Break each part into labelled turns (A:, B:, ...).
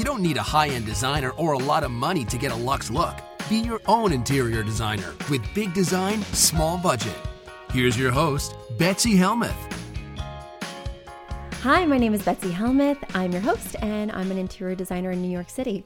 A: You don't need a high end designer or a lot of money to get a luxe look. Be your own interior designer with big design, small budget. Here's your host, Betsy Helmuth.
B: Hi, my name is Betsy Helmuth. I'm your host, and I'm an interior designer in New York City.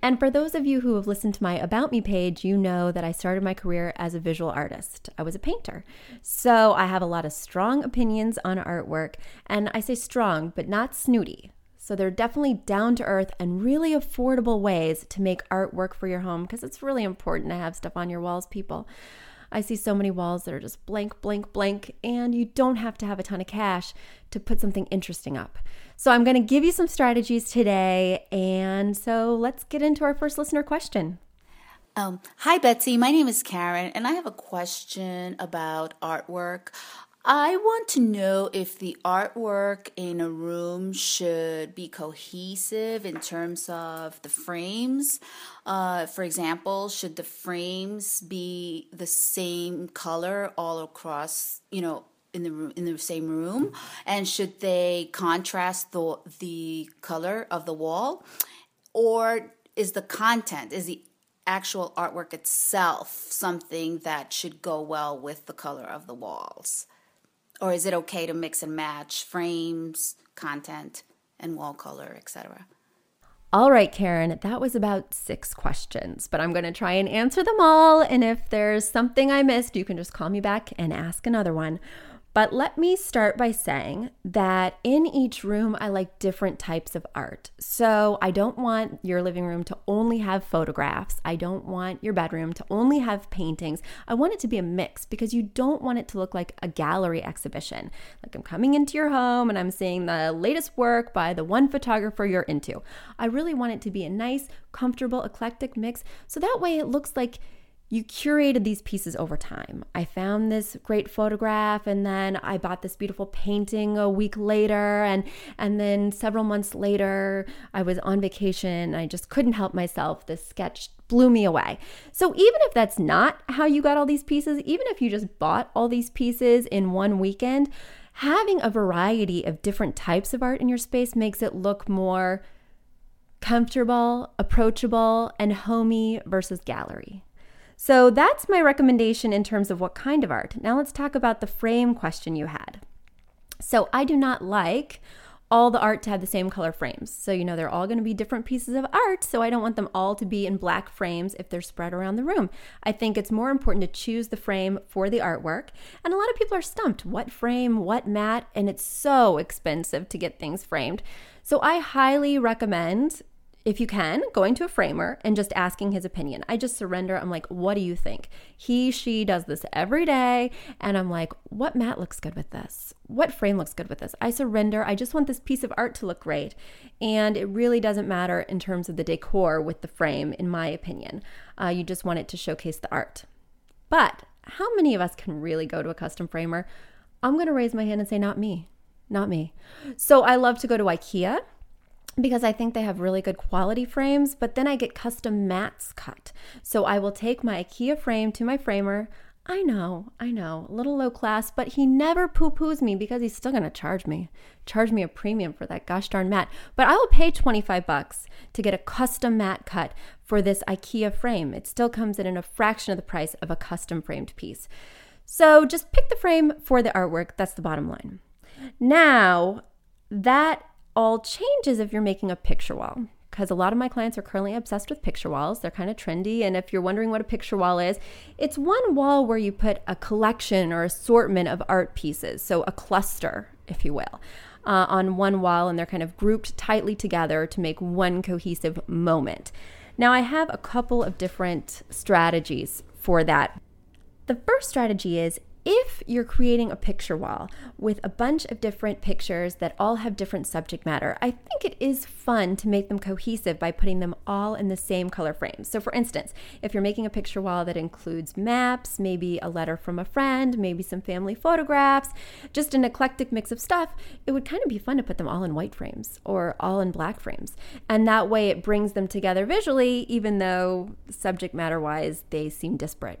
B: And for those of you who have listened to my About Me page, you know that I started my career as a visual artist. I was a painter. So I have a lot of strong opinions on artwork, and I say strong, but not snooty. So they're definitely down to earth and really affordable ways to make art work for your home because it's really important to have stuff on your walls, people. I see so many walls that are just blank, blank, blank, and you don't have to have a ton of cash to put something interesting up. So I'm going to give you some strategies today. And so let's get into our first listener question.
C: Um, hi, Betsy. My name is Karen, and I have a question about artwork. I want to know if the artwork in a room should be cohesive in terms of the frames. Uh, for example, should the frames be the same color all across, you know, in the room in the same room, and should they contrast the the color of the wall, or is the content is the actual artwork itself something that should go well with the color of the walls? Or is it okay to mix and match frames, content, and wall color, etc.?
B: All right, Karen, that was about six questions, but I'm going to try and answer them all. And if there's something I missed, you can just call me back and ask another one. But let me start by saying that in each room, I like different types of art. So I don't want your living room to only have photographs. I don't want your bedroom to only have paintings. I want it to be a mix because you don't want it to look like a gallery exhibition. Like I'm coming into your home and I'm seeing the latest work by the one photographer you're into. I really want it to be a nice, comfortable, eclectic mix. So that way it looks like you curated these pieces over time. I found this great photograph and then I bought this beautiful painting a week later and and then several months later I was on vacation. I just couldn't help myself. This sketch blew me away. So even if that's not how you got all these pieces, even if you just bought all these pieces in one weekend, having a variety of different types of art in your space makes it look more comfortable, approachable, and homey versus gallery. So that's my recommendation in terms of what kind of art. Now let's talk about the frame question you had. So I do not like all the art to have the same color frames. So, you know, they're all going to be different pieces of art. So, I don't want them all to be in black frames if they're spread around the room. I think it's more important to choose the frame for the artwork. And a lot of people are stumped what frame, what mat, and it's so expensive to get things framed. So, I highly recommend if you can, going to a framer and just asking his opinion. I just surrender. I'm like, what do you think? He, she does this every day. And I'm like, what mat looks good with this? What frame looks good with this? I surrender. I just want this piece of art to look great. And it really doesn't matter in terms of the decor with the frame, in my opinion. Uh, you just want it to showcase the art. But how many of us can really go to a custom framer? I'm going to raise my hand and say, not me. Not me. So I love to go to IKEA because I think they have really good quality frames, but then I get custom mats cut. So I will take my IKEA frame to my framer. I know, I know, a little low class, but he never poo poos me because he's still gonna charge me, charge me a premium for that gosh darn mat. But I will pay 25 bucks to get a custom mat cut for this IKEA frame. It still comes in at a fraction of the price of a custom framed piece. So just pick the frame for the artwork. That's the bottom line. Now, that all changes if you're making a picture wall because a lot of my clients are currently obsessed with picture walls. They're kind of trendy. And if you're wondering what a picture wall is, it's one wall where you put a collection or assortment of art pieces, so a cluster, if you will. Uh, on one wall, and they're kind of grouped tightly together to make one cohesive moment. Now, I have a couple of different strategies for that. The first strategy is if you're creating a picture wall with a bunch of different pictures that all have different subject matter, I think it is fun to make them cohesive by putting them all in the same color frames. So, for instance, if you're making a picture wall that includes maps, maybe a letter from a friend, maybe some family photographs, just an eclectic mix of stuff, it would kind of be fun to put them all in white frames or all in black frames. And that way it brings them together visually, even though subject matter wise they seem disparate.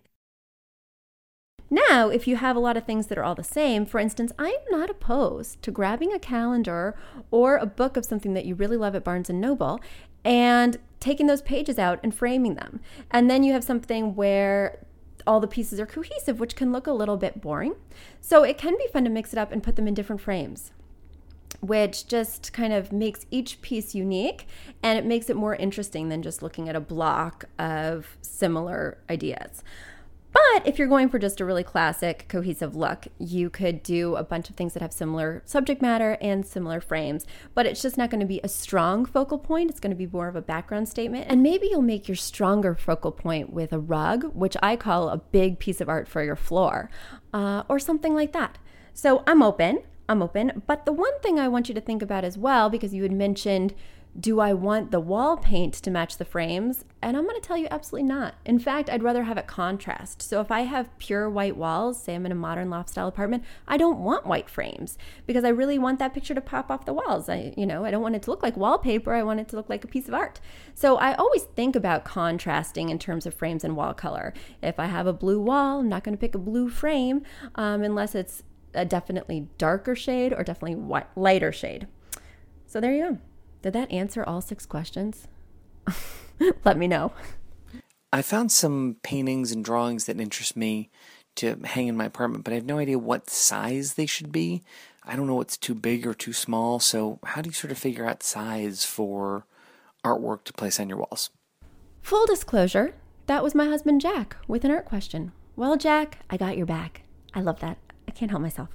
B: Now, if you have a lot of things that are all the same, for instance, I am not opposed to grabbing a calendar or a book of something that you really love at Barnes and Noble and taking those pages out and framing them. And then you have something where all the pieces are cohesive, which can look a little bit boring. So it can be fun to mix it up and put them in different frames, which just kind of makes each piece unique and it makes it more interesting than just looking at a block of similar ideas. But if you're going for just a really classic, cohesive look, you could do a bunch of things that have similar subject matter and similar frames, but it's just not going to be a strong focal point. It's going to be more of a background statement. And maybe you'll make your stronger focal point with a rug, which I call a big piece of art for your floor, uh, or something like that. So I'm open. I'm open. But the one thing I want you to think about as well, because you had mentioned do I want the wall paint to match the frames? And I'm going to tell you absolutely not. In fact, I'd rather have it contrast. So if I have pure white walls, say I'm in a modern loft style apartment, I don't want white frames because I really want that picture to pop off the walls. I, you know, I don't want it to look like wallpaper. I want it to look like a piece of art. So I always think about contrasting in terms of frames and wall color. If I have a blue wall, I'm not going to pick a blue frame um, unless it's a definitely darker shade or definitely lighter shade. So there you go. Did that answer all six questions? Let me know.
D: I found some paintings and drawings that interest me to hang in my apartment, but I have no idea what size they should be. I don't know what's too big or too small. So, how do you sort of figure out size for artwork to place on your walls?
B: Full disclosure, that was my husband Jack with an art question. Well, Jack, I got your back. I love that. I can't help myself.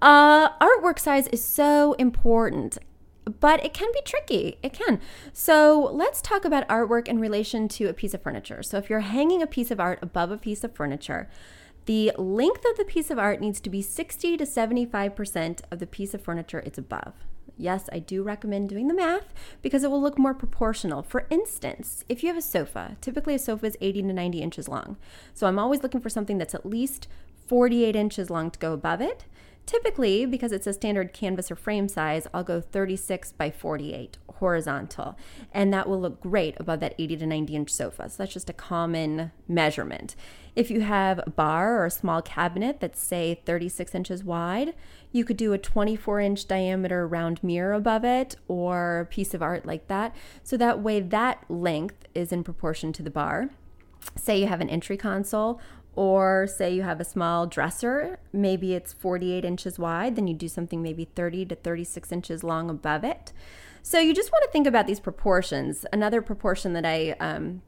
B: Uh, artwork size is so important but it can be tricky. It can. So let's talk about artwork in relation to a piece of furniture. So if you're hanging a piece of art above a piece of furniture, the length of the piece of art needs to be 60 to 75% of the piece of furniture it's above. Yes, I do recommend doing the math because it will look more proportional. For instance, if you have a sofa, typically a sofa is 80 to 90 inches long. So I'm always looking for something that's at least 48 inches long to go above it Typically, because it's a standard canvas or frame size, I'll go 36 by 48 horizontal, and that will look great above that 80 to 90 inch sofa. So that's just a common measurement. If you have a bar or a small cabinet that's, say, 36 inches wide, you could do a 24 inch diameter round mirror above it or a piece of art like that. So that way, that length is in proportion to the bar. Say you have an entry console or say you have a small dresser, maybe it's 48 inches wide, then you do something maybe 30 to 36 inches long above it. So you just want to think about these proportions. Another proportion that I um,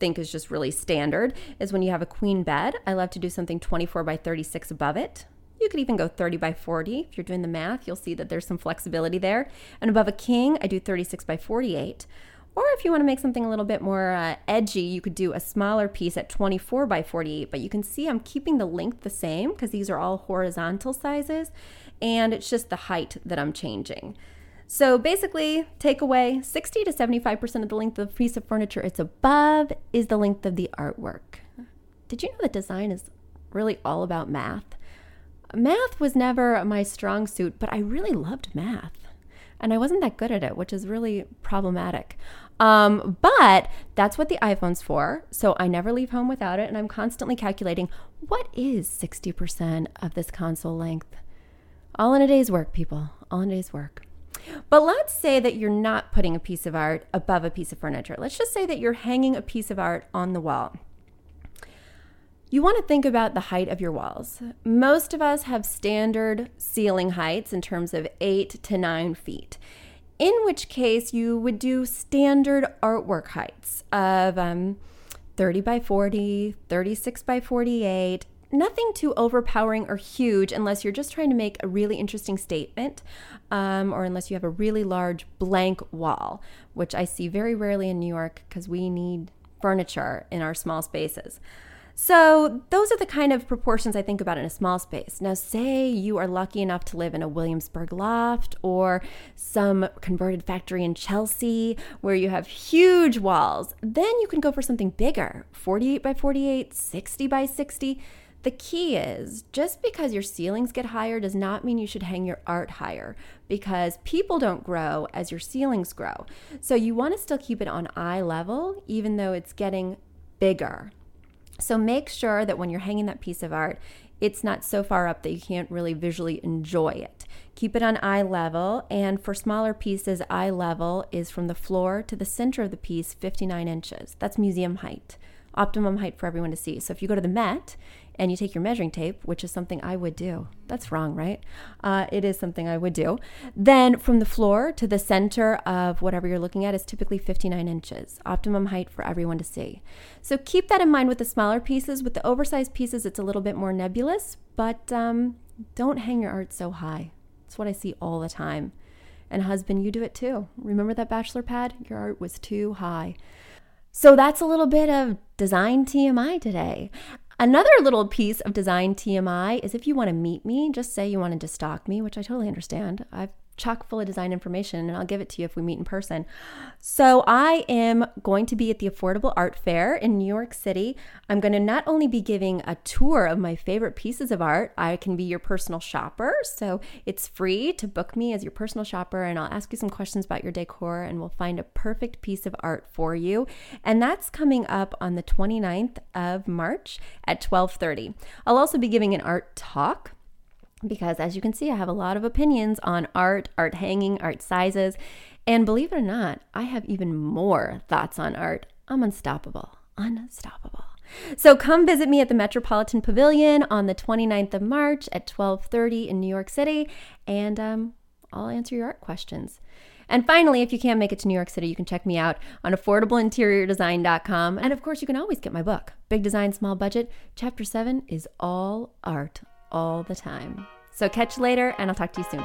B: think is just really standard is when you have a queen bed. I love to do something 24 by 36 above it. You could even go 30 by 40. If you're doing the math, you'll see that there's some flexibility there. And above a king, I do 36 by 48. Or if you want to make something a little bit more uh, edgy, you could do a smaller piece at 24 by 48. But you can see I'm keeping the length the same because these are all horizontal sizes. And it's just the height that I'm changing. So basically, take away 60 to 75% of the length of the piece of furniture it's above is the length of the artwork. Did you know that design is really all about math? Math was never my strong suit, but I really loved math. And I wasn't that good at it, which is really problematic. Um, but that's what the iPhone's for. So I never leave home without it. And I'm constantly calculating what is 60% of this console length? All in a day's work, people. All in a day's work. But let's say that you're not putting a piece of art above a piece of furniture. Let's just say that you're hanging a piece of art on the wall. You want to think about the height of your walls. Most of us have standard ceiling heights in terms of eight to nine feet in which case you would do standard artwork heights of um, 30 by 40, 36 by 48, nothing too overpowering or huge unless you're just trying to make a really interesting statement um, or unless you have a really large blank wall, which I see very rarely in New York because we need furniture in our small spaces. So, those are the kind of proportions I think about in a small space. Now, say you are lucky enough to live in a Williamsburg loft or some converted factory in Chelsea where you have huge walls, then you can go for something bigger 48 by 48, 60 by 60. The key is just because your ceilings get higher does not mean you should hang your art higher because people don't grow as your ceilings grow. So you want to still keep it on eye level even though it's getting bigger. So make sure that when you're hanging that piece of art, it's not so far up that you can't really visually enjoy it. Keep it on eye level, and for smaller pieces, eye level is from the floor to the center of the piece, 59 inches. That's museum height, optimum height for everyone to see. So if you go to the Met and you take your measuring tape, which is something I would do. That's wrong, right? Uh, it is something I would do. Then from the floor to the center of whatever you're looking at is typically 59 inches, optimum height for everyone to see. So keep that in mind with the smaller pieces. With the oversized pieces, it's a little bit more nebulous, but um, don't hang your art so high. It's what I see all the time. And husband, you do it too. Remember that bachelor pad? Your art was too high. So that's a little bit of design TMI today. Another little piece of design TMI is if you want to meet me, just say you wanted to stalk me, which I totally understand. I've chock full of design information and I'll give it to you if we meet in person. So, I am going to be at the Affordable Art Fair in New York City. I'm going to not only be giving a tour of my favorite pieces of art, I can be your personal shopper. So, it's free to book me as your personal shopper and I'll ask you some questions about your decor and we'll find a perfect piece of art for you. And that's coming up on the 29th of March at 12:30. I'll also be giving an art talk because as you can see, I have a lot of opinions on art, art hanging, art sizes. And believe it or not, I have even more thoughts on art. I'm unstoppable, unstoppable. So come visit me at the Metropolitan Pavilion on the 29th of March at 12:30 in New York City and um, I'll answer your art questions. And finally, if you can't make it to New York City, you can check me out on affordableinteriordesign.com. And of course, you can always get my book, Big Design, Small Budget. Chapter 7 is all art all the time. So catch you later, and I'll talk to you soon.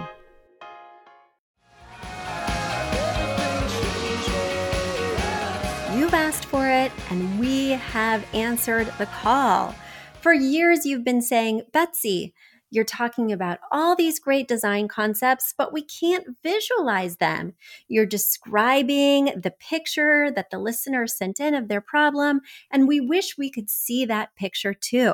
E: You've asked for it, and we have answered the call. For years, you've been saying, Betsy, you're talking about all these great design concepts, but we can't visualize them. You're describing the picture that the listener sent in of their problem, and we wish we could see that picture too.